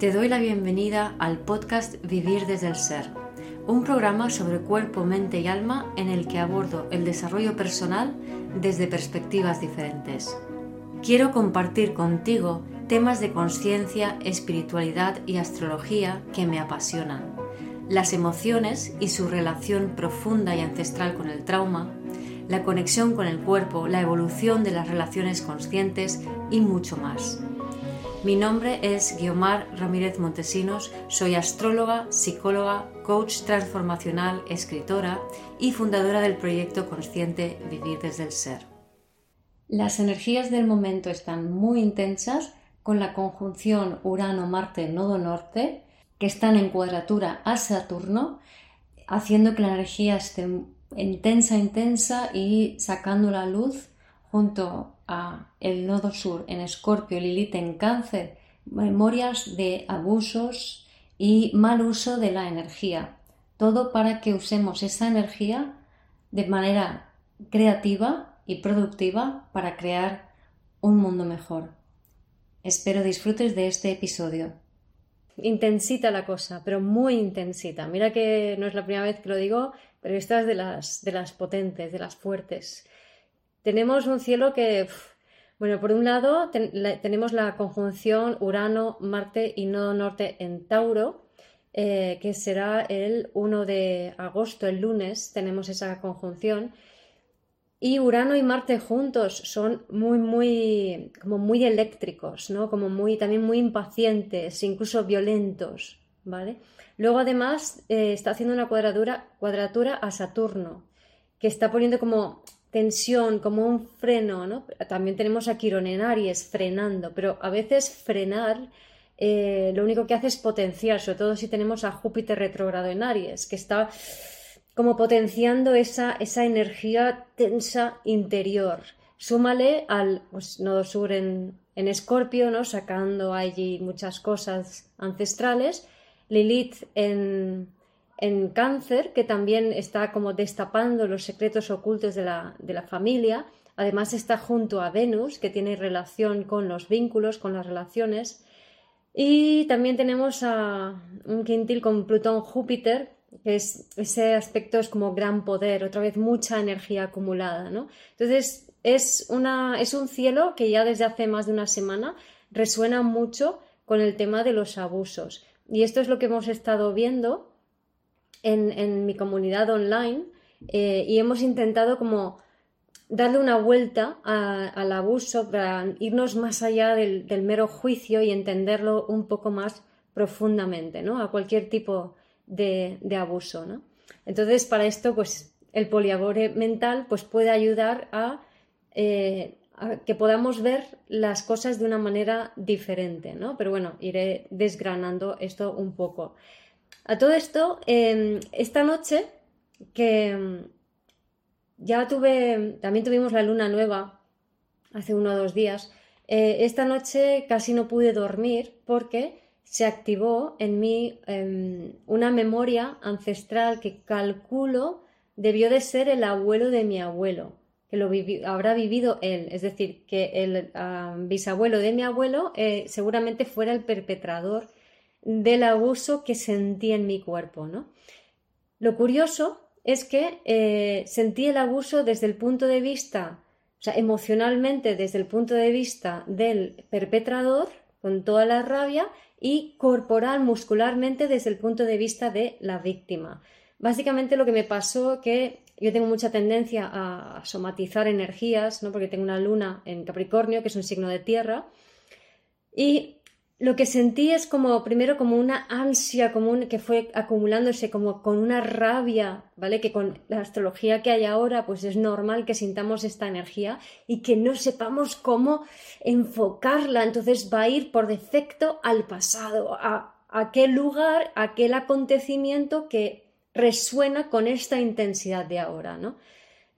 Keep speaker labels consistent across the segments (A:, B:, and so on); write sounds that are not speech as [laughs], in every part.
A: Te doy la bienvenida al podcast Vivir desde el Ser, un programa sobre cuerpo, mente y alma en el que abordo el desarrollo personal desde perspectivas diferentes. Quiero compartir contigo temas de conciencia, espiritualidad y astrología que me apasionan, las emociones y su relación profunda y ancestral con el trauma, la conexión con el cuerpo, la evolución de las relaciones conscientes y mucho más. Mi nombre es Guiomar Ramírez Montesinos, soy astróloga, psicóloga, coach transformacional, escritora y fundadora del proyecto consciente Vivir desde el Ser. Las energías del momento están muy intensas con la conjunción Urano-Marte-Nodo Norte, que están en cuadratura a Saturno, haciendo que la energía esté intensa, intensa y sacando la luz junto el nodo sur en Escorpio, Lilith en Cáncer, memorias de abusos y mal uso de la energía. Todo para que usemos esa energía de manera creativa y productiva para crear un mundo mejor. Espero disfrutes de este episodio. Intensita la cosa, pero muy intensita. Mira que no es la primera vez que lo digo, pero esta es de las, de las potentes, de las fuertes tenemos un cielo que, bueno, por un lado tenemos la conjunción Urano, Marte y Nodo Norte en Tauro, eh, que será el 1 de agosto, el lunes, tenemos esa conjunción. Y Urano y Marte juntos son muy, muy, como muy eléctricos, ¿no? Como muy, también muy impacientes, incluso violentos, ¿vale? Luego, además, eh, está haciendo una cuadratura, cuadratura a Saturno, que está poniendo como tensión, como un freno, ¿no? También tenemos a Quirón en Aries frenando, pero a veces frenar eh, lo único que hace es potenciar, sobre todo si tenemos a Júpiter retrogrado en Aries, que está como potenciando esa, esa energía tensa interior. Súmale al pues, nodo sur en, en Escorpio, ¿no? sacando allí muchas cosas ancestrales, Lilith en, en cáncer, que también está como destapando los secretos ocultos de la, de la familia. Además está junto a Venus, que tiene relación con los vínculos, con las relaciones. Y también tenemos a un quintil con Plutón-Júpiter, que es, ese aspecto es como gran poder, otra vez mucha energía acumulada, ¿no? Entonces es, una, es un cielo que ya desde hace más de una semana resuena mucho con el tema de los abusos. Y esto es lo que hemos estado viendo en, mi comunidad online eh, y hemos intentado como darle una vuelta al abuso para irnos más allá del, mero juicio y entenderlo un poco más profundamente, ¿no? A cualquier tipo de, abuso, ¿no? Entonces, para esto, pues, el poliabore mental, pues, puede ayudar eh, a, que podamos ver las cosas de una manera diferente, ¿no? Pero bueno, iré desgranando esto un poco. A todo esto, em, esta noche, que em, ya tuve, también tuvimos la luna nueva hace uno o dos días, eh, esta noche casi no pude dormir porque se activó en mí em, una memoria ancestral que calculo debió de ser el abuelo de mi abuelo, que lo habrá vivido él. Es decir, que el bisabuelo de mi abuelo eh, seguramente fuera el perpetrador del abuso que sentí en mi cuerpo. ¿no? Lo curioso es que eh, sentí el abuso desde el punto de vista, o sea, emocionalmente desde el punto de vista del perpetrador, con toda la rabia, y corporal, muscularmente, desde el punto de vista de la víctima. Básicamente lo que me pasó que yo tengo mucha tendencia a somatizar energías, ¿no? porque tengo una luna en Capricornio, que es un signo de tierra, y lo que sentí es como, primero, como una ansia común que fue acumulándose como con una rabia, ¿vale? Que con la astrología que hay ahora, pues es normal que sintamos esta energía y que no sepamos cómo enfocarla. Entonces va a ir por defecto al pasado, a aquel lugar, a aquel acontecimiento que resuena con esta intensidad de ahora, ¿no?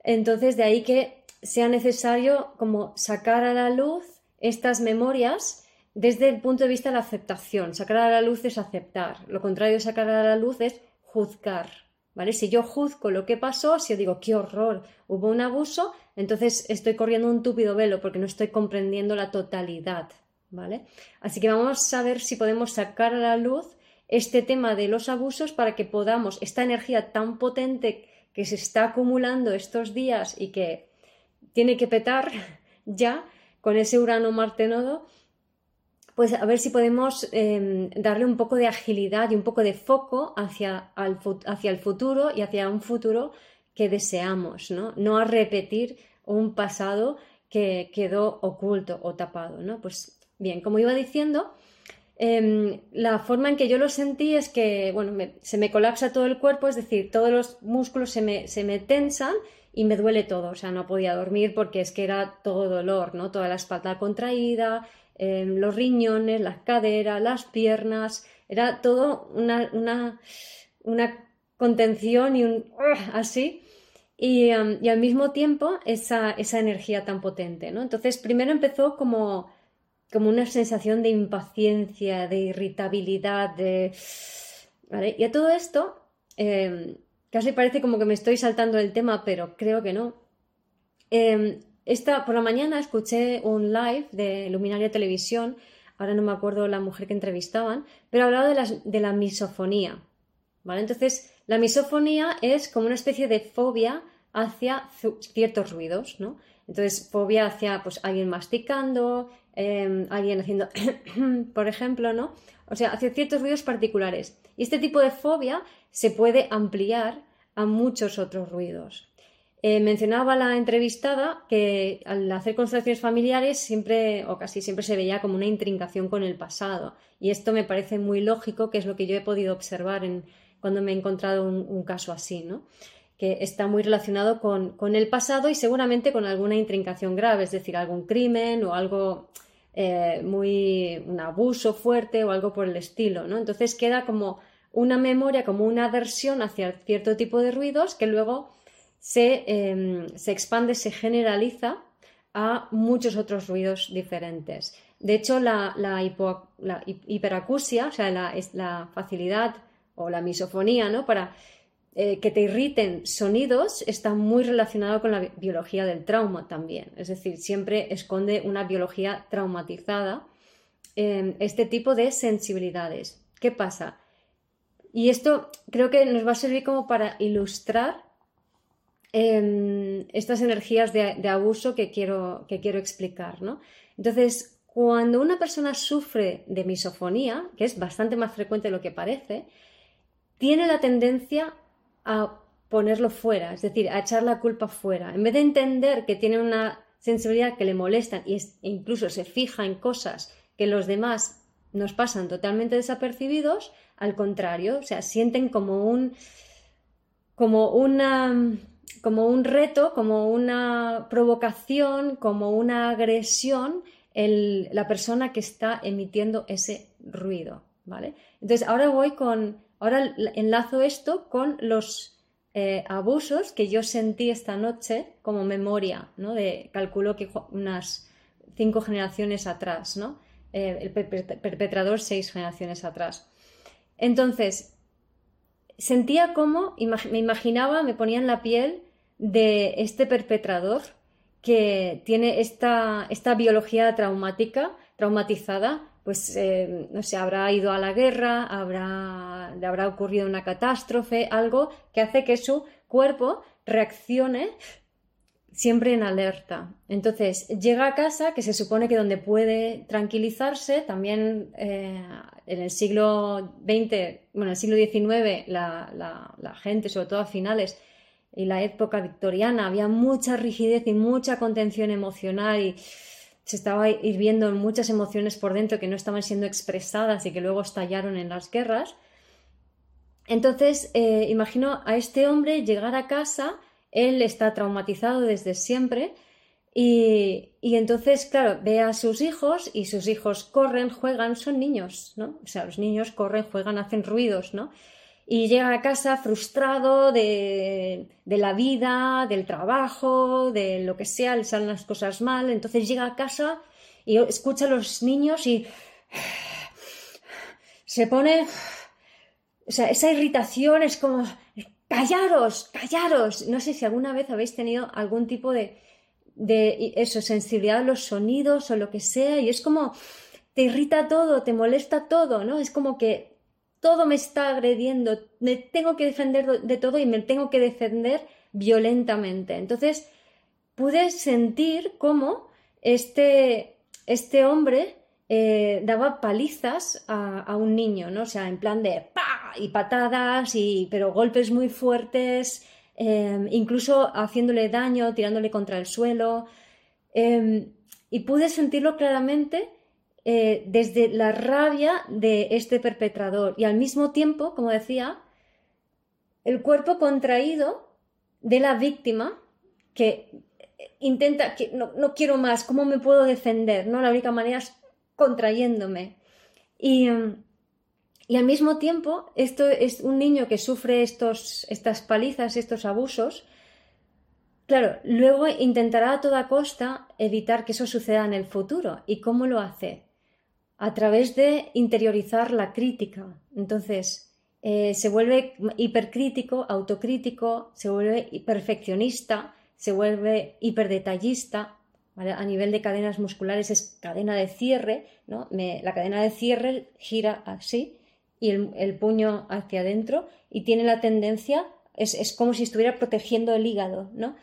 A: Entonces de ahí que sea necesario como sacar a la luz estas memorias desde el punto de vista de la aceptación. Sacar a la luz es aceptar. Lo contrario de sacar a la luz es juzgar. ¿Vale? Si yo juzgo lo que pasó, si yo digo qué horror, hubo un abuso, entonces estoy corriendo un túpido velo porque no estoy comprendiendo la totalidad ¿vale? Así que vamos a ver si podemos sacar a la luz este tema de los abusos para que podamos, esta energía tan potente que se está acumulando estos días y que tiene que petar [laughs] ya con ese Urano-Marte nodo, pues a ver si podemos em, darle un poco de agilidad y un poco de foco hacia, hacia el futuro y hacia un futuro que deseamos, ¿no? No a repetir un pasado que quedó oculto o tapado, ¿no? Pues bien, como iba diciendo, em, la forma en que yo lo sentí es que, bueno, se me colapsa todo el cuerpo, es decir, todos los músculos se me, se me tensan y me duele todo, o sea, no podía dormir porque es que era todo dolor, ¿no? Toda la espalda contraída, em, los riñones, las caderas, las piernas, era todo una, una, contención y un así. Y, em, y, al mismo tiempo esa, esa energía tan potente, ¿no? Entonces, primero empezó como, como una sensación de impaciencia, de irritabilidad, de... ¿Vale? Y a todo esto, em, Casi parece como que me estoy saltando el tema, pero creo que no. Esta, por la mañana escuché un live de Luminaria Televisión, ahora no me acuerdo la mujer que entrevistaban, pero hablaba de, la misofonía. ¿vale? Entonces, la misofonía es como una especie de fobia hacia ciertos ruidos, ¿no? Entonces, fobia hacia pues, alguien masticando, em, alguien haciendo, [coughs] por ejemplo, ¿no? O sea, hacia ciertos ruidos particulares. Y este tipo de fobia se puede ampliar a muchos otros ruidos. Eh, mencionaba la entrevistada que al hacer constelaciones familiares siempre o casi siempre se veía como una intrincación con el pasado. Y esto me parece muy lógico, que es lo que yo he podido observar en, cuando me he encontrado un, caso así, ¿no? que está muy relacionado con, el pasado y seguramente con alguna intrincación grave, es decir, algún crimen o algo eh, muy, un abuso fuerte o algo por el estilo, ¿no? Entonces queda como una memoria como una aversión hacia cierto tipo de ruidos que luego se, em, expande, se generaliza a muchos otros ruidos diferentes. De hecho, la, hiperacusia, o sea, la, facilidad o la misofonía, ¿no? Para eh, que te irriten sonidos, está muy relacionado con la biología del trauma también. Es decir, siempre esconde una biología traumatizada em, este tipo de sensibilidades. ¿Qué pasa? Y esto creo que nos va a servir como para ilustrar em, estas energías de, abuso que quiero, que quiero explicar. ¿no? Entonces, cuando una persona sufre de misofonía, que es bastante más frecuente de lo que parece, tiene la tendencia a ponerlo fuera, es decir, a echar la culpa fuera. En vez de entender que tiene una sensibilidad que le molesta e incluso se fija en cosas que los demás nos pasan totalmente desapercibidos, al contrario, o sea, sienten como un, como una, como un reto, como una provocación, como una agresión el, la persona que está emitiendo ese ruido, ¿vale? Entonces, ahora voy con, ahora enlazo esto con los eh, abusos que yo sentí esta noche como memoria, ¿no? De, calculo que unas cinco generaciones atrás, ¿no? Eh, el perpetrador seis generaciones atrás. Entonces, sentía como, me imaginaba, me ponía en la piel de este perpetrador que tiene esta, esta biología traumática, traumatizada, pues eh, no sé, habrá ido a la guerra, habrá, le habrá ocurrido una catástrofe, algo que hace que su cuerpo reaccione siempre en alerta. Entonces, llega a casa, que se supone que donde puede tranquilizarse, también eh, en el siglo XX, bueno, en el siglo XIX, la, gente, sobre todo a finales, y la época victoriana, había mucha rigidez y mucha contención emocional y se estaba hirviendo muchas emociones por dentro que no estaban siendo expresadas y que luego estallaron en las guerras. Entonces, eh, imagino a este hombre llegar a casa, él está traumatizado desde siempre y, entonces, claro, ve a sus hijos y sus hijos corren, juegan, son niños, ¿no? O sea, los niños corren, juegan, hacen ruidos, ¿no? Y llega a casa frustrado de, de la vida, del trabajo, de lo que sea, le salen las cosas mal, entonces llega a casa y escucha a los niños y se pone, o sea, esa irritación es como, callaros, callaros. No sé si alguna vez habéis tenido algún tipo de, de eso, sensibilidad a los sonidos o lo que sea, y es como
B: te irrita todo, te molesta todo, ¿no? Es como que todo me está agrediendo, me tengo que defender de todo y me tengo que defender violentamente. Entonces, pude sentir cómo este, este hombre eh, daba palizas a, un niño, ¿no? O sea, en plan de ¡pa! y patadas, y, pero golpes muy fuertes, em, incluso haciéndole daño, tirándole contra el suelo. Em, y pude sentirlo claramente eh, desde la rabia de este perpetrador y al mismo tiempo, como decía, el cuerpo contraído de la víctima que intenta, que no, no, quiero más, ¿cómo me puedo defender? ¿no? La única manera es contrayéndome. Y, y al mismo tiempo, esto es un niño que sufre estos, estas palizas, estos abusos, claro, luego intentará a toda costa evitar que eso suceda en el futuro. ¿Y cómo lo hace? A través de interiorizar la crítica. Entonces, eh, se vuelve hipercrítico, autocrítico, se vuelve perfeccionista, se vuelve hiperdetallista, a nivel de cadenas musculares es cadena de cierre, ¿no? la cadena de cierre gira así y el, puño hacia adentro y tiene la tendencia, es, como si estuviera protegiendo el hígado, ¿no?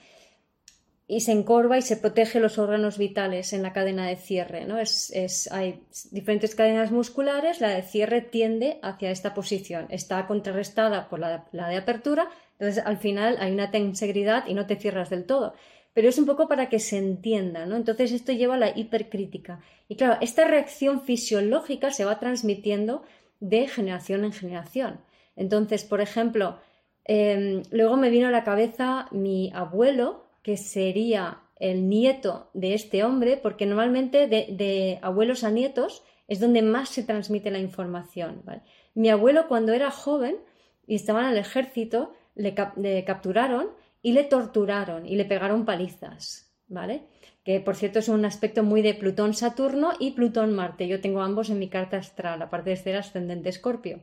B: Y se encorva y se protege los órganos vitales en la cadena de cierre, ¿no? Es, hay diferentes cadenas musculares, la de cierre tiende hacia esta posición, está contrarrestada por la, la de apertura, entonces al final hay una tensegridad y no te cierras del todo pero es un poco para que se entienda, ¿no? Entonces esto lleva a la hipercrítica. Y claro, esta reacción fisiológica se va transmitiendo de generación en generación. Entonces, por ejemplo, em, luego me vino a la cabeza mi abuelo, que sería el nieto de este hombre, porque normalmente de, abuelos a nietos es donde más se transmite la información. Mi abuelo cuando era joven y estaba en el ejército, le capturaron y le torturaron y le pegaron palizas, ¿vale? Que por cierto es un aspecto muy de Plutón-Saturno y Plutón-Marte. Yo tengo ambos en mi carta astral, aparte de ser ascendente Escorpio.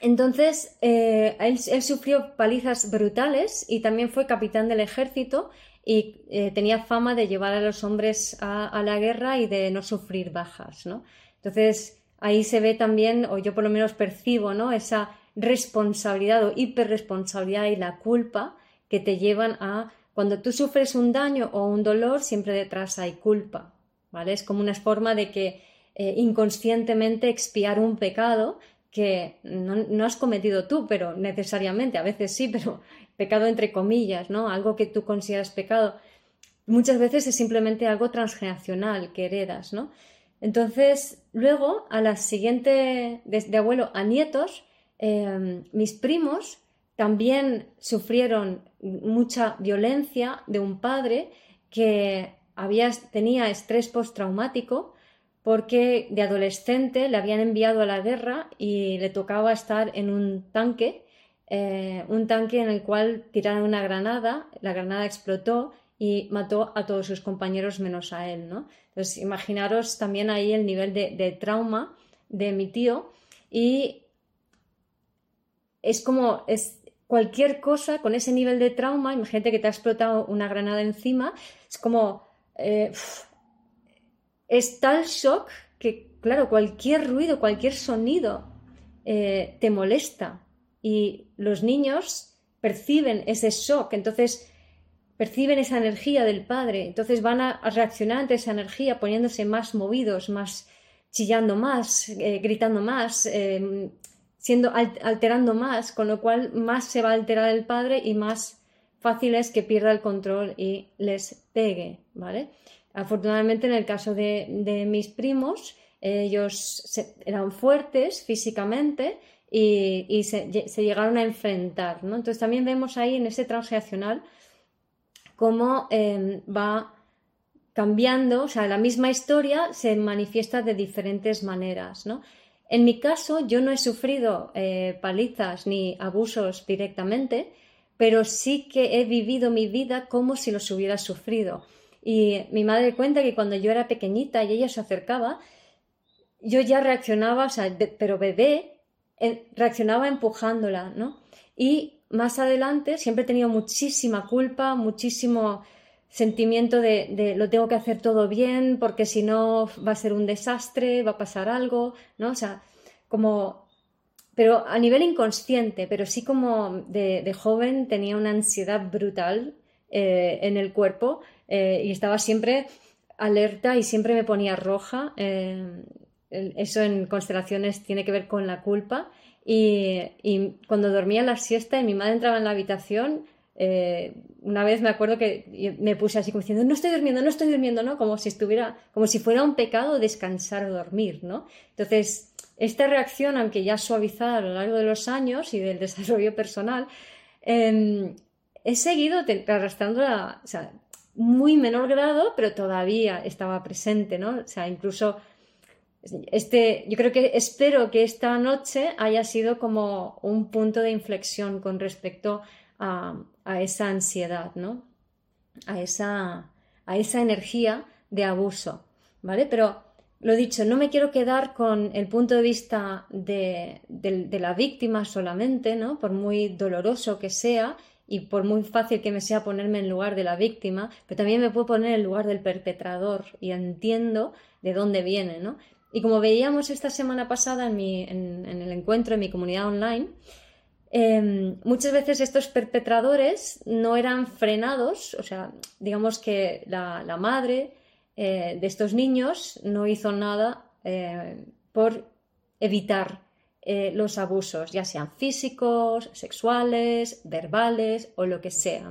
B: Entonces, eh, él, sufrió palizas brutales y también fue capitán del ejército y eh, tenía fama de llevar a los hombres a, la guerra y de no sufrir bajas, ¿no? Entonces, ahí se ve también, o yo por lo menos percibo, ¿no? Esa responsabilidad o hiperresponsabilidad y la culpa que te llevan a cuando tú sufres un daño o un dolor, siempre detrás hay culpa, ¿vale? Es como una forma de que eh, inconscientemente expiar un pecado que no, has cometido tú, pero necesariamente, a veces sí, pero [laughs] pecado entre comillas, ¿no? Algo que tú consideras pecado. Muchas veces es simplemente algo transgeneracional que heredas, ¿no? Entonces, luego, a la siguiente, de abuelo a nietos, Em, mis primos también sufrieron mucha violencia de un padre que había, tenía estrés postraumático porque de adolescente le habían enviado a la guerra y le tocaba estar en un tanque, eh, un tanque en el cual tiraron una granada, la granada explotó y mató a todos sus compañeros menos a él, ¿no? Entonces, imaginaros también ahí el nivel de, de trauma de mi tío y es como es cualquier cosa con ese nivel de trauma, imagínate que te ha explotado una granada encima, es como eh, es tal shock que, claro, cualquier ruido, cualquier sonido eh, te molesta. Y los niños perciben ese shock, entonces perciben esa energía del padre, entonces van a, reaccionar ante esa energía poniéndose más movidos, más chillando más, eh, gritando más, siendo alterando más, con lo cual más se va a alterar el padre y más fácil es que pierda el control y les pegue, ¿vale? Afortunadamente en el caso de, mis primos, ellos eran fuertes físicamente y, se, llegaron a enfrentar, ¿no? Entonces también vemos ahí en ese transgeneracional cómo em, va cambiando, o sea, la misma historia se manifiesta de diferentes maneras, ¿no? En mi caso, yo no he sufrido eh, palizas ni abusos directamente, pero sí que he vivido mi vida como si los hubiera sufrido. Y mi madre cuenta que cuando yo era pequeñita y ella se acercaba, yo ya reaccionaba, o sea, pero bebé, eh, reaccionaba empujándola, ¿no? Y más adelante siempre he tenido muchísima culpa, muchísimo sentimiento de, lo tengo que hacer todo bien porque si no va a ser un desastre, va a pasar algo, ¿no? O sea, como, pero a nivel inconsciente, pero sí como de, joven tenía una ansiedad brutal eh, en el cuerpo eh, y estaba siempre alerta y siempre me ponía roja. Eh, eso en constelaciones tiene que ver con la culpa. Y, y, cuando dormía la siesta y mi madre entraba en la habitación, eh, una vez me acuerdo que me puse así como diciendo, no estoy durmiendo, no estoy durmiendo, ¿no? Como si estuviera, como si fuera un pecado descansar o dormir, ¿no? Entonces, esta reacción, aunque ya suavizada a lo largo de los años y del [laughs] desarrollo personal, em, he seguido arrastrándola, o muy menor grado, pero todavía estaba presente, ¿no? O sea, incluso este, yo creo que espero que esta noche haya sido como un punto de inflexión con respecto a, a esa ansiedad, ¿no? A esa, a esa energía de abuso, ¿vale? Pero lo dicho, no me quiero quedar con el punto de vista de, la víctima solamente, ¿no? Por muy doloroso que sea y por muy fácil que me sea ponerme en lugar de la víctima, pero también me puedo poner en lugar del perpetrador y entiendo de dónde viene, ¿no? Y como veíamos esta semana pasada en, en el encuentro en mi comunidad online, Em, muchas veces estos perpetradores no eran frenados, o sea, digamos que la, madre eh, de estos niños no hizo nada eh, por evitar eh, los abusos, ya sean físicos, sexuales, verbales o lo que sea.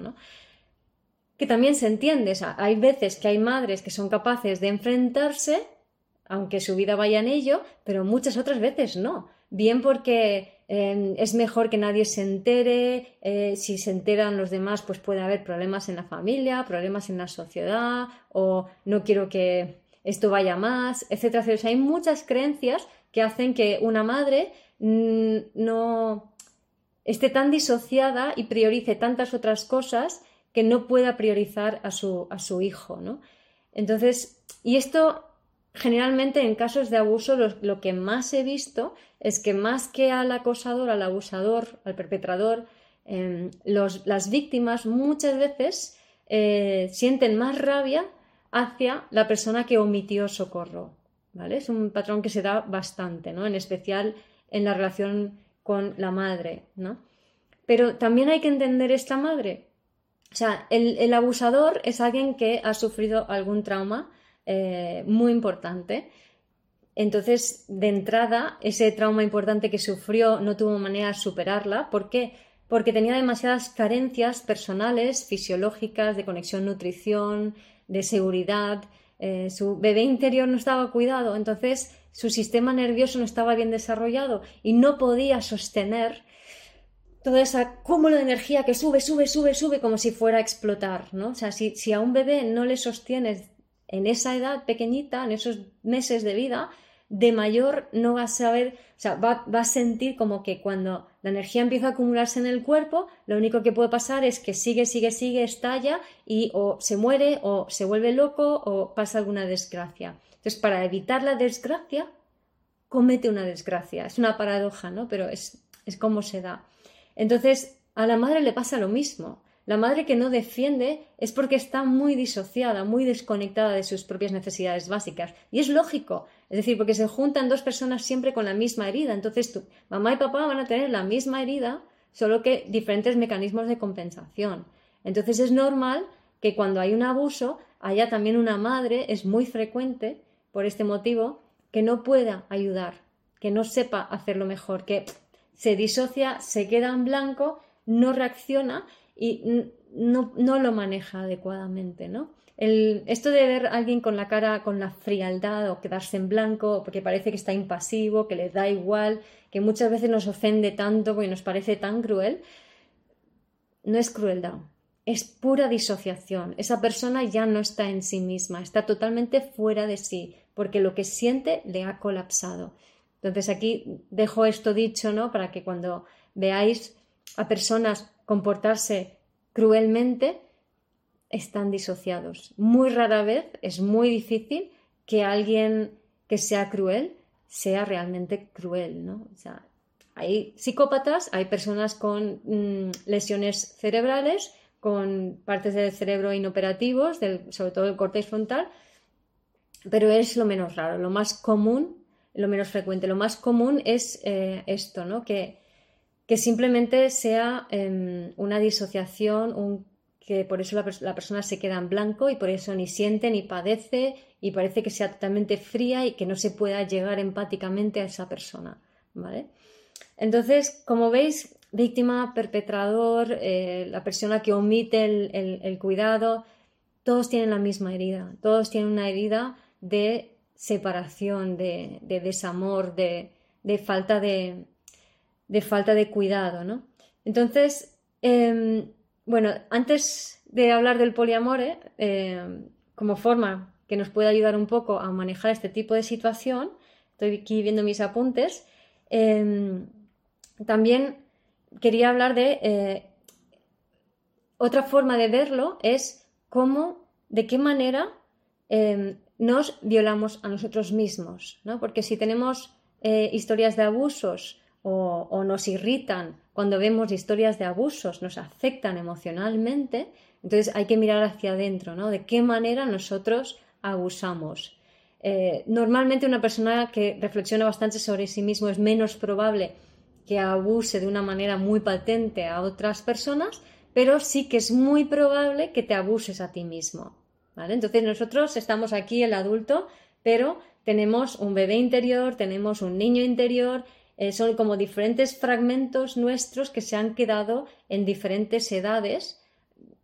B: Que también se entiende, hay veces que hay madres que son capaces de enfrentarse, aunque su vida vaya en ello, pero muchas otras veces no. Bien porque Em, es mejor que nadie se entere, eh, si se enteran los demás pues puede haber problemas en la familia, problemas en la sociedad o no quiero que esto vaya más, etcétera, hay muchas creencias que hacen que una madre mm, no esté tan disociada y priorice tantas otras cosas que no pueda priorizar a su, a su hijo, ¿no? Entonces, y esto generalmente en casos de abuso lo, que más he visto es que más que al acosador, al abusador, al perpetrador, em, las víctimas muchas veces eh, sienten más rabia hacia la persona que omitió socorro. ¿vale? Es un patrón que se da bastante, ¿no? en especial en la relación con la madre. ¿no? Pero también hay que entender esta madre. O sea, el abusador es alguien que ha sufrido algún trauma eh, muy importante. Entonces, de entrada, ese trauma importante que sufrió no tuvo manera de superarla. ¿Por qué? Porque tenía demasiadas carencias personales, fisiológicas, de conexión nutrición, de seguridad. Eh, su bebé interior no estaba cuidado, entonces su sistema nervioso no estaba bien desarrollado y no podía sostener todo ese cúmulo de energía que sube, sube, sube, sube como si fuera a explotar, ¿no? O sea, si, si a un bebé no le sostienes en esa edad pequeñita, en esos meses de vida, de mayor no va a saber, o sea, va, a sentir como que cuando la energía empieza a acumularse en el cuerpo, lo único que puede pasar es que sigue, sigue, sigue, estalla y o se muere o se vuelve loco o pasa alguna desgracia. Entonces, para evitar la desgracia, comete una desgracia. Es una paradoja, ¿no? Pero es, es como se da. Entonces, a la madre le pasa lo mismo. La madre que no defiende es porque está muy disociada, muy desconectada de sus propias necesidades básicas. Y es lógico, es decir, porque se juntan dos personas siempre con la misma herida. Entonces, mamá y papá van a tener la misma herida, solo que diferentes mecanismos de compensación. Entonces, es normal que cuando hay un abuso haya también una madre, es muy frecuente por este motivo, que no pueda ayudar, que no sepa hacerlo mejor, que se disocia, se queda en blanco, no reacciona y no, lo maneja adecuadamente, ¿no? Esto de ver a alguien con la cara con la frialdad o quedarse en blanco porque parece que está impasivo, que le da igual, que muchas veces nos ofende tanto porque nos parece tan cruel, no es crueldad, es pura disociación. Esa persona ya no está en sí misma, está totalmente fuera de sí, porque lo que siente le ha colapsado. Entonces aquí dejo esto dicho, ¿no? Para que cuando veáis a personas comportarse cruelmente, están disociados. Muy rara vez es muy difícil que alguien que sea cruel sea realmente cruel, ¿no? O hay psicópatas, hay personas con mm, lesiones cerebrales, con partes del cerebro inoperativos, sobre todo el córtex frontal, pero es lo menos raro, lo más común, lo menos frecuente. Lo más común es eh, esto, ¿no? Que, que simplemente sea em, una disociación, que por eso la, la, persona se queda en blanco y por eso ni siente ni padece y parece que sea totalmente fría y que no se pueda llegar empáticamente a esa persona, ¿vale? Entonces, como veis, víctima, perpetrador, eh, la persona que omite el, cuidado, todos tienen la misma herida, todos tienen una herida de separación, de, desamor, de, falta de, falta de cuidado, ¿no? Entonces, em, bueno, antes de hablar del poliamor, em, como forma que nos puede ayudar un poco a manejar este tipo de situación, estoy aquí viendo mis apuntes, em, también quería hablar de eh, otra forma de verlo es cómo, de qué manera nos violamos a nosotros mismos, ¿no? Porque si tenemos eh, historias de abusos o, nos irritan cuando vemos historias de abusos, nos afectan emocionalmente, entonces hay que mirar hacia adentro, ¿no? De qué manera nosotros abusamos. Eh, normalmente una persona que reflexiona bastante sobre sí mismo es menos probable que abuse de una manera muy patente a otras personas, pero sí que es muy probable que te abuses a ti mismo. ¿vale? Entonces nosotros estamos aquí, el adulto, pero tenemos un bebé interior, tenemos un niño interior, eh, son como diferentes fragmentos nuestros que se han quedado en diferentes edades,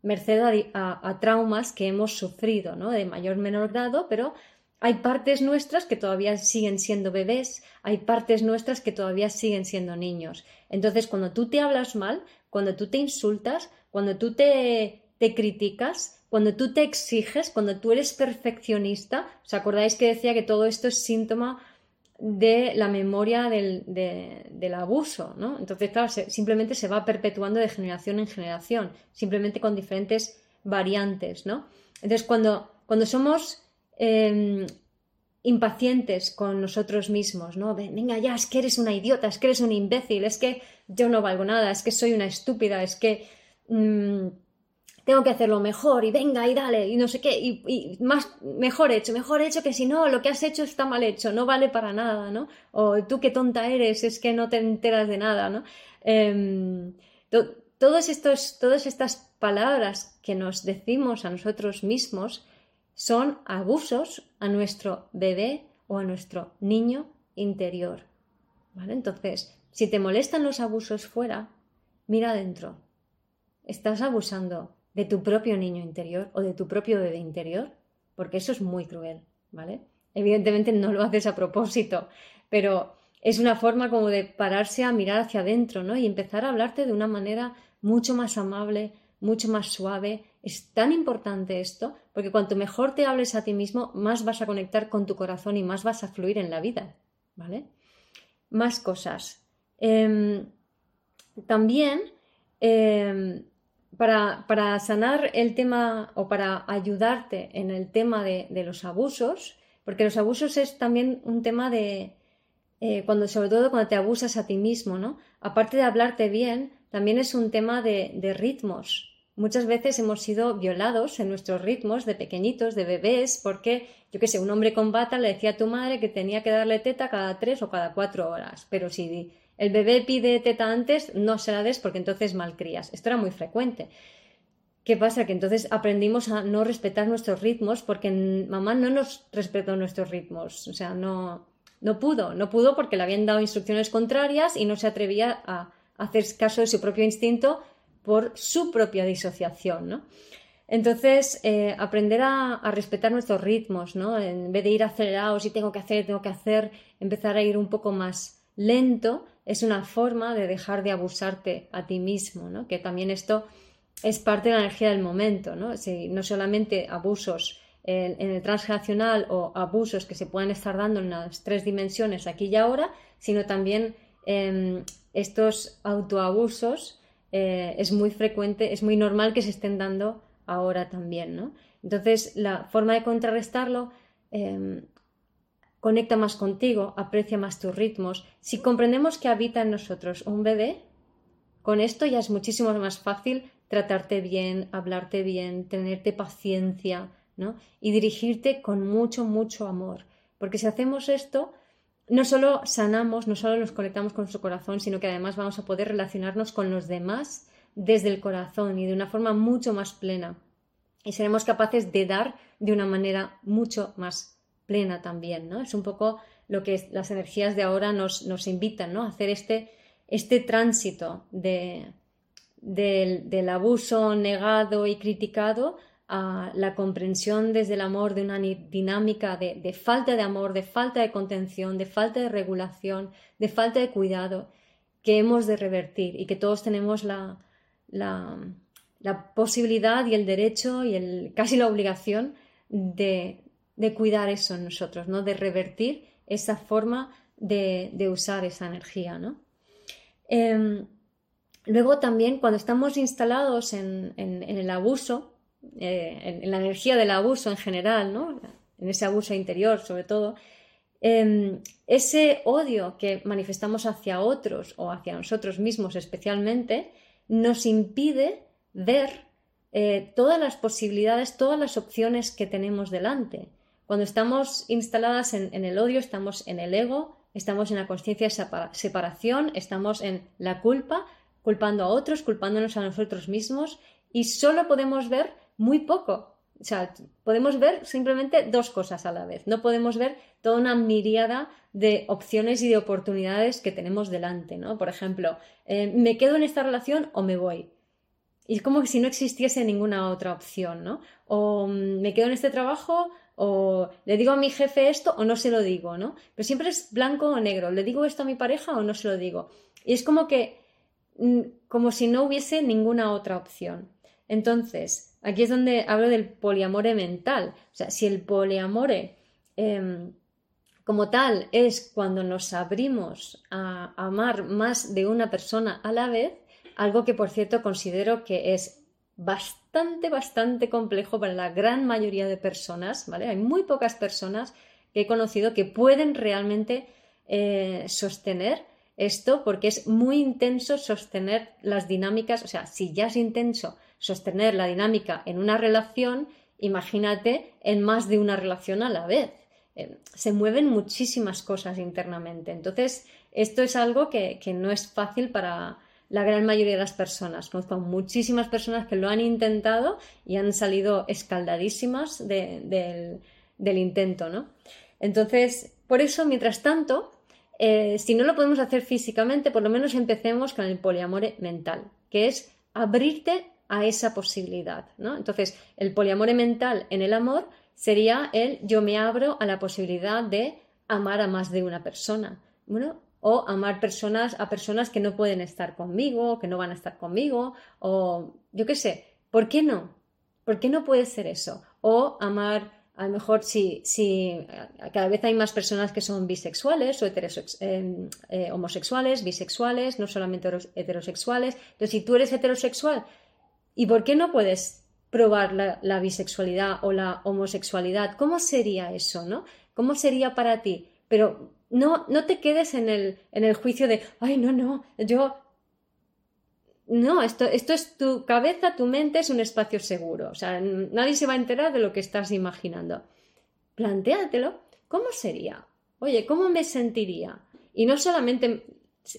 B: merced a, traumas que hemos sufrido, ¿no? de mayor o menor grado, pero hay partes nuestras que todavía siguen siendo bebés, hay partes nuestras que todavía siguen siendo niños. Entonces, cuando tú te hablas mal, cuando tú te insultas, cuando tú te, te criticas, cuando tú te exiges, cuando tú eres perfeccionista, ¿os acordáis que decía que todo esto es síntoma de la memoria del, del abuso, ¿no? Entonces, claro, simplemente se va perpetuando de generación en generación, simplemente con diferentes variantes, ¿no? Entonces, cuando, cuando somos Em, impacientes con nosotros mismos, ¿no? Venga, ya, es que eres una idiota, es que eres un imbécil, es que yo no valgo nada, es que soy una estúpida, es que mm, tengo que hacerlo mejor y venga y dale y no sé qué, y, más, mejor hecho, mejor hecho que si no, lo que has hecho está mal hecho, no vale para nada, ¿no? O tú qué tonta eres, es que no te enteras de nada, ¿no? Em, todos estos, todas estas palabras que nos decimos a nosotros mismos son abusos a nuestro bebé o a nuestro niño interior. ¿Vale? Entonces, si te molestan los abusos fuera, mira adentro. ¿Estás abusando de tu propio niño interior o de tu propio bebé interior? Porque eso es muy cruel, ¿vale? Evidentemente no lo haces a propósito, pero es una forma como de pararse a mirar hacia adentro, ¿no? Y empezar a hablarte de una manera mucho más amable, mucho más suave. Es tan importante esto, porque cuanto mejor te hables a ti mismo, más vas a conectar con tu corazón y más vas a fluir en la vida. ¿Vale? Más cosas. Em, también, em, para, sanar el tema o para ayudarte en el tema de, los abusos, porque los abusos es también un tema de, eh, cuando, sobre todo cuando te abusas a ti mismo, ¿no? Aparte de hablarte bien, también es un tema de ritmos, Muchas veces hemos sido violados en nuestros ritmos de pequeñitos, de bebés, porque, yo qué sé, un hombre con bata le decía a tu madre que tenía que darle teta cada tres o cada cuatro horas. Pero si el bebé pide teta antes, no se la des porque entonces malcrías. Esto era muy frecuente. ¿Qué pasa? Que entonces aprendimos a no respetar nuestros ritmos porque mamá no nos respetó nuestros ritmos. O sea, no, no pudo. No pudo porque le habían dado instrucciones contrarias y no se atrevía a hacer caso de su propio instinto por su propia disociación, ¿no? Entonces, eh, aprender a, respetar nuestros ritmos, ¿no? En vez de ir acelerados y tengo que hacer, tengo que hacer, empezar a ir un poco más lento, es una forma de dejar de abusarte a ti mismo, ¿no? Que también esto es parte de la energía del momento, ¿no? Si, no solamente abusos en, el transgeneracional o abusos que se pueden estar dando en las tres dimensiones aquí y ahora, sino también em, estos autoabusos eh, es muy frecuente, es muy normal que se estén dando ahora también. Entonces, la forma de contrarrestarlo em, conecta más contigo, aprecia más tus ritmos. Si comprendemos que habita en nosotros un bebé, con esto ya es muchísimo más fácil tratarte bien, hablarte bien, tenerte paciencia, ¿no? Y dirigirte con mucho, mucho amor. Porque si hacemos esto, no solo sanamos, no solo nos conectamos con nuestro corazón, sino que además vamos a poder relacionarnos con los demás desde el corazón y de una forma mucho más plena. Y seremos capaces de dar de una manera mucho más plena también, ¿no? Es un poco lo que las energías de ahora nos, nos invitan, ¿no? A hacer este, este tránsito de, del, abuso negado y criticado a la comprensión desde el amor de una dinámica de, falta de amor, de falta de contención, de falta de regulación, de falta de cuidado que hemos de revertir y que todos tenemos la, la, posibilidad y el derecho y el, casi la obligación de, cuidar eso en nosotros, ¿no? de revertir esa forma de, usar esa energía. ¿no? Em, Luego también cuando estamos instalados en, el abuso, eh, en, la energía del abuso en general, ¿no? en ese abuso interior sobre todo, em, ese odio que manifestamos hacia otros o hacia nosotros mismos especialmente nos impide ver eh, todas las posibilidades, todas las opciones que tenemos delante. Cuando estamos instaladas en, el odio, estamos en el ego, estamos en la conciencia de separación, estamos en la culpa, culpando a otros, culpándonos a nosotros mismos y solo podemos ver muy poco. O sea, podemos ver simplemente dos cosas a la vez. No podemos ver toda una miriada de opciones y de oportunidades que tenemos delante, ¿no? Por ejemplo, eh, ¿me quedo en esta relación o me voy? Y es como si no existiese ninguna otra opción, ¿no? O mm, me quedo en este trabajo o le digo a mi jefe esto o no se lo digo, ¿no? Pero siempre es blanco o negro. ¿Le digo esto a mi pareja o no se lo digo? Y es como que Mm, como si no hubiese ninguna otra opción. Entonces, aquí es donde hablo del poliamore mental. O sea, si el poliamore em, como tal es cuando nos abrimos a amar más de una persona a la vez, algo que por cierto considero que es bastante, bastante complejo para la gran mayoría de personas, ¿vale? Hay muy pocas personas que he conocido que pueden realmente eh, sostener esto porque es muy intenso sostener las dinámicas, o sea, si ya es intenso sostener la dinámica en una relación, imagínate en más de una relación a la vez. Eh, se mueven muchísimas cosas internamente. Entonces, esto es algo que, no es fácil para la gran mayoría de las personas. Conozco muchísimas personas que lo han intentado y han salido escaldadísimas del, del intento, ¿no? Entonces, por eso, mientras tanto, eh, si no lo podemos hacer físicamente, por lo menos empecemos con el poliamore mental, que es abrirte a esa posibilidad. ¿no? Entonces, el poliamore mental en el amor sería el yo me abro a la posibilidad de amar a más de una persona. Bueno, o amar personas a personas que no pueden estar conmigo, que no van a estar conmigo, o yo qué sé, ¿por qué no? ¿Por qué no puede ser eso? O amar a lo mejor si, si cada vez hay más personas que son bisexuales o eh, eh, homosexuales, bisexuales, no solamente heterosexuales. Entonces, si tú eres heterosexual, ¿y por qué no puedes probar la, bisexualidad o la homosexualidad? ¿Cómo sería eso, no? ¿Cómo sería para ti? Pero no, no te quedes en el, en el juicio de, ay, no, no, yo no, esto, esto es tu cabeza, tu mente es un espacio seguro. O sea, nadie se va a enterar de lo que estás imaginando. Plantéatelo. ¿Cómo sería? Oye, ¿cómo me sentiría? Y no solamente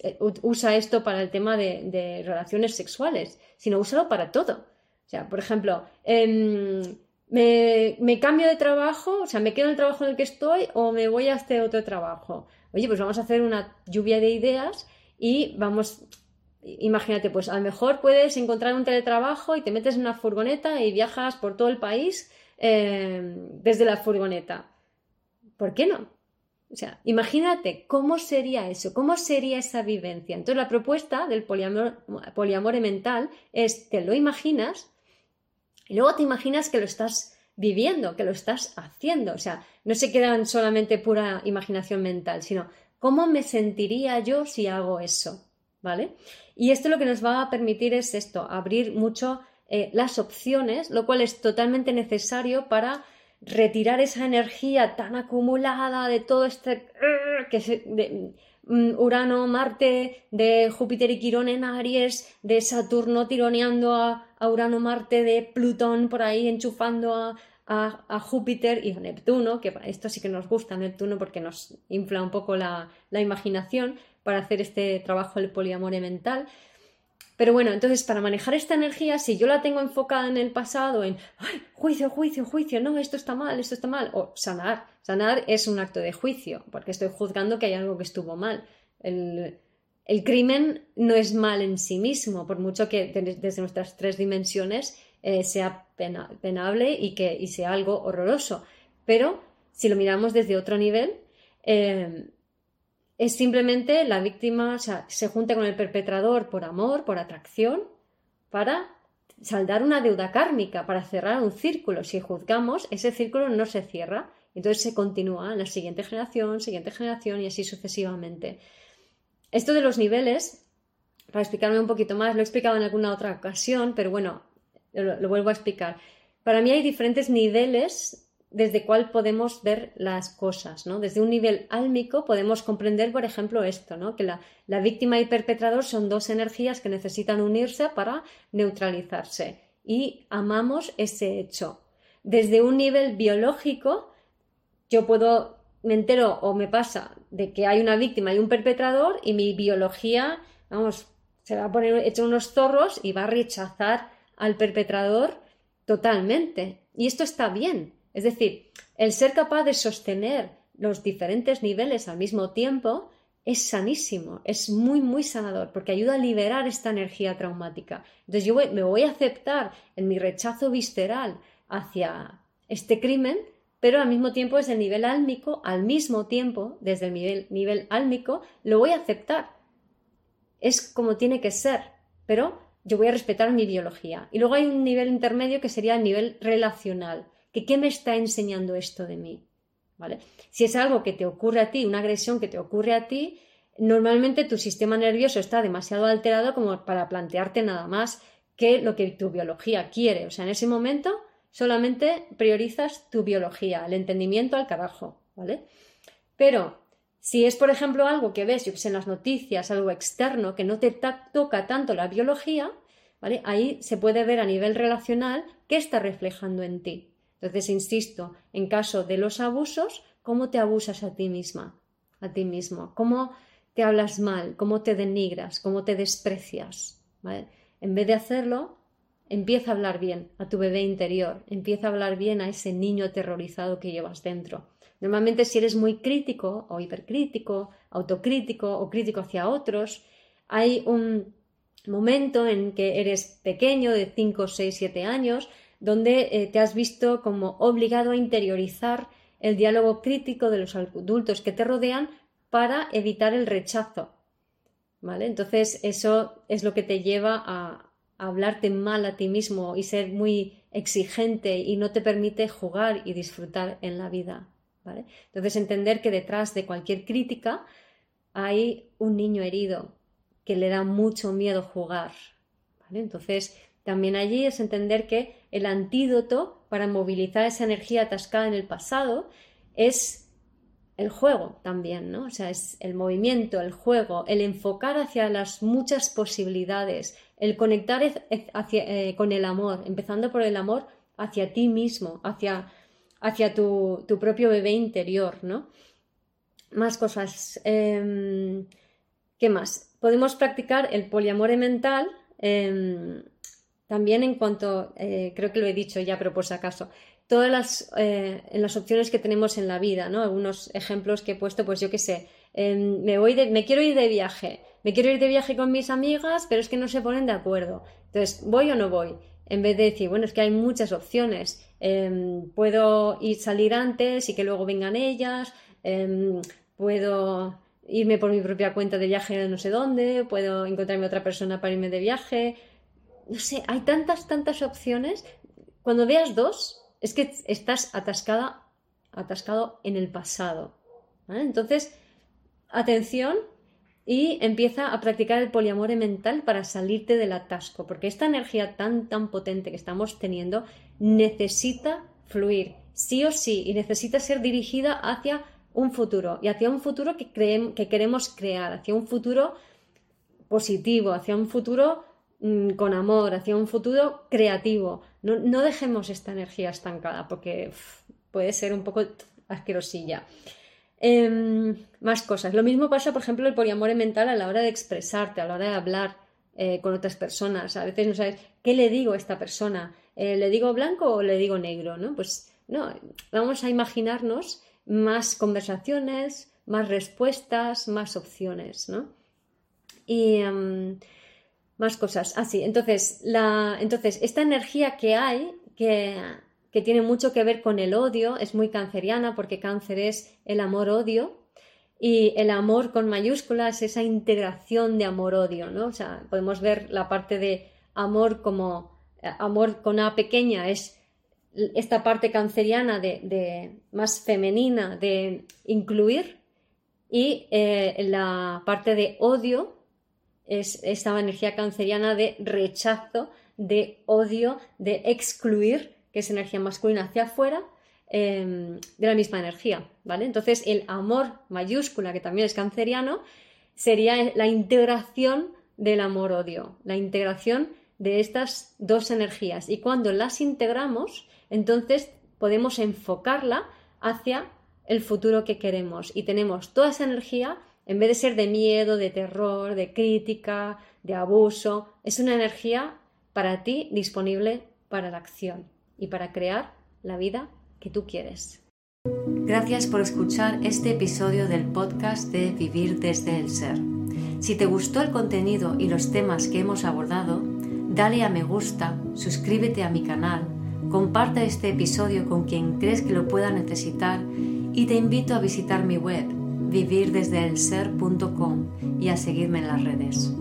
B: eh, usa esto para el tema de, relaciones sexuales, sino úsalo para todo. O sea, por ejemplo, em, me, cambio de trabajo, o sea, me quedo en el trabajo en el que estoy o me voy a este otro trabajo. Oye, pues vamos a hacer una lluvia de ideas y vamos imagínate, pues a lo mejor puedes encontrar un teletrabajo y te metes en una furgoneta y viajas por todo el país eh, desde la furgoneta. ¿Por qué no? O sea, imagínate cómo sería eso, cómo sería esa vivencia. Entonces, la propuesta del poliamor, poliamore mental es, te lo imaginas y luego te imaginas que lo estás viviendo, que lo estás haciendo. O sea, no se queda en solamente pura imaginación mental, sino cómo me sentiría yo si hago eso. ¿Vale? Y esto lo que nos va a permitir es esto, abrir mucho eh, las opciones, lo cual es totalmente necesario para retirar esa energía tan acumulada de todo este... Que Urano, Marte, de Júpiter y Quirón en Aries, de Saturno tironeando a, Urano, Marte, de Plutón por ahí enchufando a, Júpiter y a Neptuno, que esto sí que nos gusta Neptuno porque nos infla un poco la, la imaginación para hacer este trabajo del poliamor mental. Pero bueno, entonces para manejar esta energía, si yo la tengo enfocada en el pasado, en juicio, juicio, juicio, no, esto está mal, esto está mal, o sanar. Sanar es un acto de juicio, porque estoy juzgando que hay algo que estuvo mal. El, crimen no es mal en sí mismo, por mucho que desde nuestras tres dimensiones eh, sea penable y que y sea algo horroroso. Pero si lo miramos desde otro nivel, eh, es simplemente la víctima se junta con el perpetrador por amor, por atracción, para saldar una deuda kármica, para cerrar un círculo. Si juzgamos, ese círculo no se cierra, entonces se continúa en la siguiente generación, siguiente generación y así sucesivamente. Esto de los niveles, para explicarme un poquito más, lo he explicado en alguna otra ocasión, pero bueno, lo, lo vuelvo a explicar. Para mí hay diferentes niveles desde cuál podemos ver las cosas, ¿no? Desde un nivel álmico podemos comprender, por ejemplo, esto, ¿no? Que la, víctima y perpetrador son dos energías que necesitan unirse para neutralizarse y amamos ese hecho. Desde un nivel biológico, yo puedo, me entero o me pasa de que hay una víctima y un perpetrador y mi biología, vamos, se va a poner hecho unos zorros y va a rechazar al perpetrador totalmente. Y esto está bien, es decir, el ser capaz de sostener los diferentes niveles al mismo tiempo es sanísimo, es muy, muy sanador, porque ayuda a liberar esta energía traumática. Entonces yo me voy a aceptar en mi rechazo visceral hacia este crimen, pero al mismo tiempo desde el nivel álmico, al mismo tiempo, desde el nivel, nivel álmico, lo voy a aceptar. Es como tiene que ser, pero yo voy a respetar mi biología. Y luego hay un nivel intermedio que sería el nivel relacional que qué me está enseñando esto de mí. ¿Vale? Si es algo que te ocurre a ti, una agresión que te ocurre a ti, normalmente tu sistema nervioso está demasiado alterado como para plantearte nada más que lo que tu biología quiere. O sea, en ese momento solamente priorizas tu biología, el entendimiento al carajo, ¿vale? Pero si es, por ejemplo, algo que ves, en las noticias, algo externo que no te toca tanto la biología, ¿vale? Ahí se puede ver a nivel relacional qué está reflejando en ti. Entonces, insisto, en caso de los abusos, ¿cómo te abusas a ti misma, a ti mismo? ¿Cómo te hablas mal? ¿Cómo te denigras? ¿Cómo te desprecias? En vez de hacerlo, empieza a hablar bien a tu bebé interior, empieza a hablar bien a ese niño aterrorizado que llevas dentro. Normalmente si eres muy crítico o hipercrítico, autocrítico o crítico hacia otros, hay un momento en que eres pequeño, de 5, 6, 7 años, donde eh, te has visto como obligado a interiorizar el diálogo crítico de los adultos que te rodean para evitar el rechazo. ¿Vale? Entonces, eso es lo que te lleva a, hablarte mal a ti mismo y ser muy exigente y no te permite jugar y disfrutar en la vida. ¿vale? Entonces, entender que detrás de cualquier crítica hay un niño herido que le da mucho miedo jugar. ¿vale? Entonces, también allí es entender que el antídoto para movilizar esa energía atascada en el pasado es el juego también, ¿no? O sea, es el movimiento, el juego, el enfocar hacia las muchas posibilidades, el conectar eh, con el amor, empezando por el amor hacia ti mismo, hacia, hacia tu, propio bebé interior, ¿no? Más cosas. Em, ¿Qué más? Podemos practicar el poliamor mental em, también en cuanto, eh, creo que lo he dicho ya, pero por si acaso, todas las, eh, en las opciones que tenemos en la vida, ¿no? Algunos ejemplos que he puesto, pues yo qué sé, em, me, voy me quiero ir de viaje, me quiero ir de viaje con mis amigas, pero es que no se ponen de acuerdo. Entonces, ¿voy o no voy? En vez de decir, bueno, es que hay muchas opciones, em, puedo ir salir antes y que luego vengan ellas, em, puedo irme por mi propia cuenta de viaje no sé dónde, puedo encontrarme otra persona para irme de viaje, no sé, hay tantas, tantas opciones. Cuando veas dos, es que estás atascada, atascado en el pasado. Entonces, atención y empieza a practicar el poliamor mental para salirte del atasco, porque esta energía tan, tan potente que estamos teniendo necesita fluir, sí o sí, y necesita ser dirigida hacia un futuro y hacia un futuro que, que queremos crear, hacia un futuro positivo, hacia un futuro con amor, hacia un futuro creativo. No, dejemos esta energía estancada porque puede ser un poco asquerosilla. Em, más cosas. Lo mismo pasa, por ejemplo, el poliamor mental a la hora de expresarte, a la hora de hablar eh, con otras personas. A veces no sabes qué le digo a esta persona. Eh, ¿Le digo blanco o le digo negro? ¿no? Pues no, vamos a imaginarnos más conversaciones, más respuestas, más opciones, ¿no? Y em, más cosas. Así, ah, entonces, la, entonces, esta energía que hay, que, que tiene mucho que ver con el odio, es muy canceriana porque cáncer es el amor-odio, y el amor con mayúsculas, esa integración de amor-odio, ¿no? O sea, podemos ver la parte de amor como eh, amor con A pequeña, es esta parte canceriana de, más femenina de incluir y eh, la parte de odio es esta energía canceriana de rechazo, de odio, de excluir, que es energía masculina hacia afuera, em, de la misma energía, ¿vale? Entonces el amor mayúscula, que también es canceriano, sería la integración del amor-odio, la integración de estas dos energías. Y cuando las integramos, entonces podemos enfocarla hacia el futuro que queremos y tenemos toda esa energía en vez de ser de miedo, de terror, de crítica, de abuso, es una energía para ti disponible para la acción y para crear la vida que tú quieres.
A: Gracias por escuchar este episodio del podcast de Vivir desde el Ser. Si te gustó el contenido y los temas que hemos abordado, dale a me gusta, suscríbete a mi canal Comparte este episodio con quien crees que lo pueda necesitar y te invito a visitar mi web vivirdesdeelser.com y a seguirme en las redes.